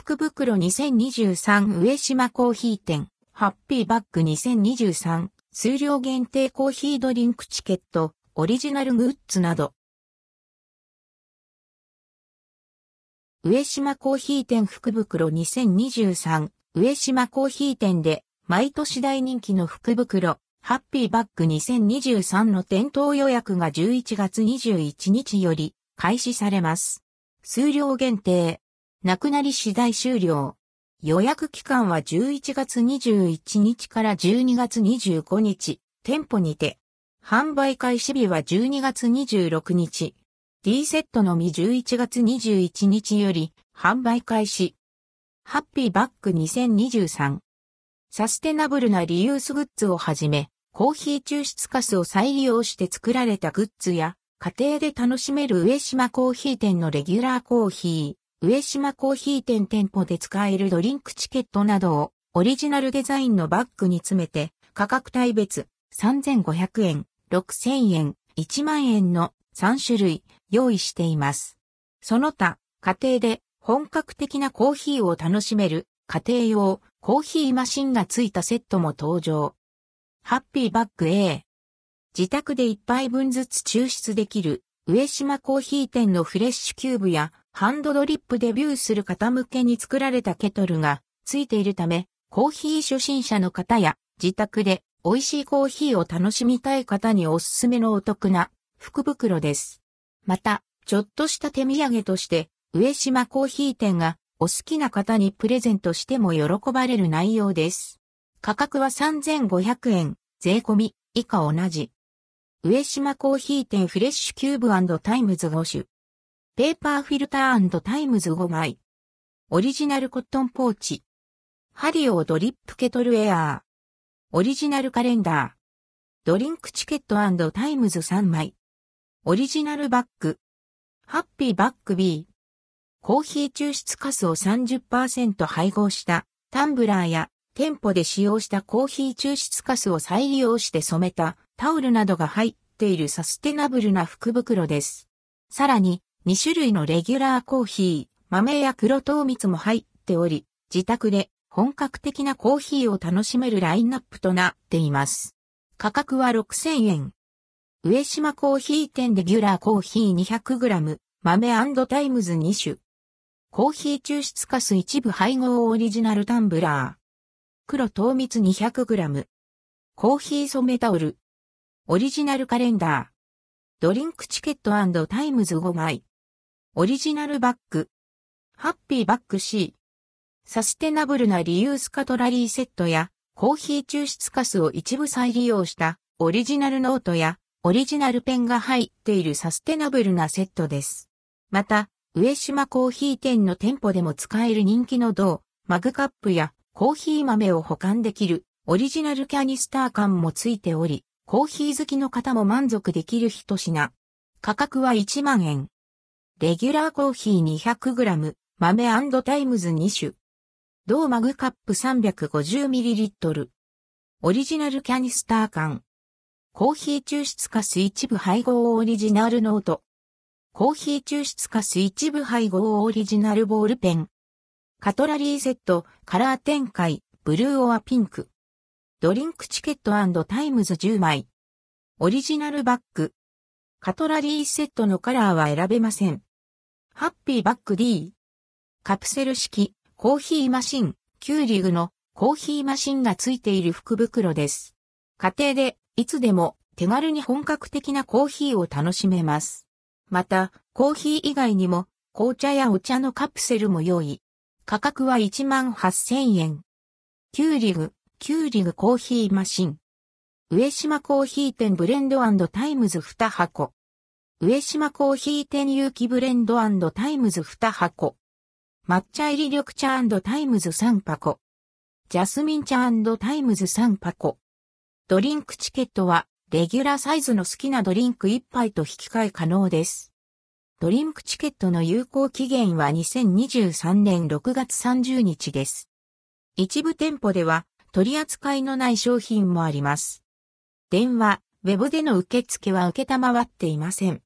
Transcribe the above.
福袋2023上島コーヒー店、ハッピーバッグ2023、数量限定コーヒードリンクチケット、オリジナルグッズなど。上島コーヒー店福袋2023、上島コーヒー店で、毎年大人気の福袋、ハッピーバッグ2023の店頭予約が11月21日より開始されます。数量限定。なくなり次第終了。予約期間は11月21日から12月25日、店舗にて。販売開始日は12月26日。D セットのみ11月21日より販売開始。ハッピーバッグ2023。サステナブルなリユースグッズをはじめ、コーヒー抽出カスを再利用して作られたグッズや、家庭で楽しめる上島コーヒー店のレギュラーコーヒー、上島コーヒー店店舗で使えるドリンクチケットなどをオリジナルデザインのバッグに詰めて価格帯別3500円、6000円、1万円の3種類用意しています。その他、家庭で本格的なコーヒーを楽しめる家庭用コーヒーマシンが付いたセットも登場。ハッピーバッグ A。自宅で一杯分ずつ抽出できる上島コーヒー店のフレッシュキューブやハンドドリップデビューする方向けに作られたケトルが付いているため、コーヒー初心者の方や自宅で美味しいコーヒーを楽しみたい方におすすめのお得な福袋です。また、ちょっとした手土産として、上島コーヒー店がお好きな方にプレゼントしても喜ばれる内容です。価格は3500円、税込み、以下同じ。上島コーヒー店フレッシュキューブ times 5種。ペーパーフィルター times 5枚。オリジナルコットンポーチ。ハリオードリップケトルエアー。オリジナルカレンダー。ドリンクチケット times 3枚。オリジナルバッグ。ハッピーバッグ B。コーヒー抽出カスを30%配合したタンブラーや店舗で使用したコーヒー抽出カスを再利用して染めたタオルなどが入っているサステナブルな福袋です。さらに2種類のレギュラーコーヒー、豆や黒糖蜜も入っており、自宅で本格的なコーヒーを楽しめるラインナップとなっています。価格は6000円。上島コーヒー店レギュラーコーヒー 200g、豆 times 2種。コーヒー抽出カス一部配合オリジナルタンブラー。黒糖蜜 200g。コーヒー染めタオル。オリジナルカレンダー。ドリンクチケット times 5枚。オリジナルバッグ。ハッピーバッグ C。サステナブルなリユースカトラリーセットやコーヒー抽出カスを一部再利用したオリジナルノートやオリジナルペンが入っているサステナブルなセットです。また、上島コーヒー店の店舗でも使える人気の銅、マグカップやコーヒー豆を保管できるオリジナルキャニスター缶もついており、コーヒー好きの方も満足できる一品。価格は1万円。レギュラーコーヒー 200g、豆 times 2種。銅マグカップ 350ml。オリジナルキャニスター缶。コーヒー抽出カス一部配合オリジナルノート。コーヒー抽出カス一部配合オリジナルボールペン。カトラリーセット、カラー展開、ブルーオアピンク。ドリンクチケットtimes 10枚。オリジナルバッグ。カトラリーセットのカラーは選べません。ハッピーバッグ D。カプセル式、コーヒーマシン、キューリグのコーヒーマシンが付いている福袋です。家庭でいつでも手軽に本格的なコーヒーを楽しめます。また、コーヒー以外にも、紅茶やお茶のカプセルも用意。価格は1万8000円。キューリグ、キューリグコーヒーマシン。上島コーヒー店ブレンド times 2箱。上島コーヒー店有機ブレンド times 2箱。抹茶入り緑茶 times 3箱。ジャスミン茶 times 3箱。ドリンクチケットはレギュラーサイズの好きなドリンク1杯と引き換え可能です。ドリンクチケットの有効期限は2023年6月30日です。一部店舗では取り扱いのない商品もあります。電話、ウェブでの受付は受けたまわっていません。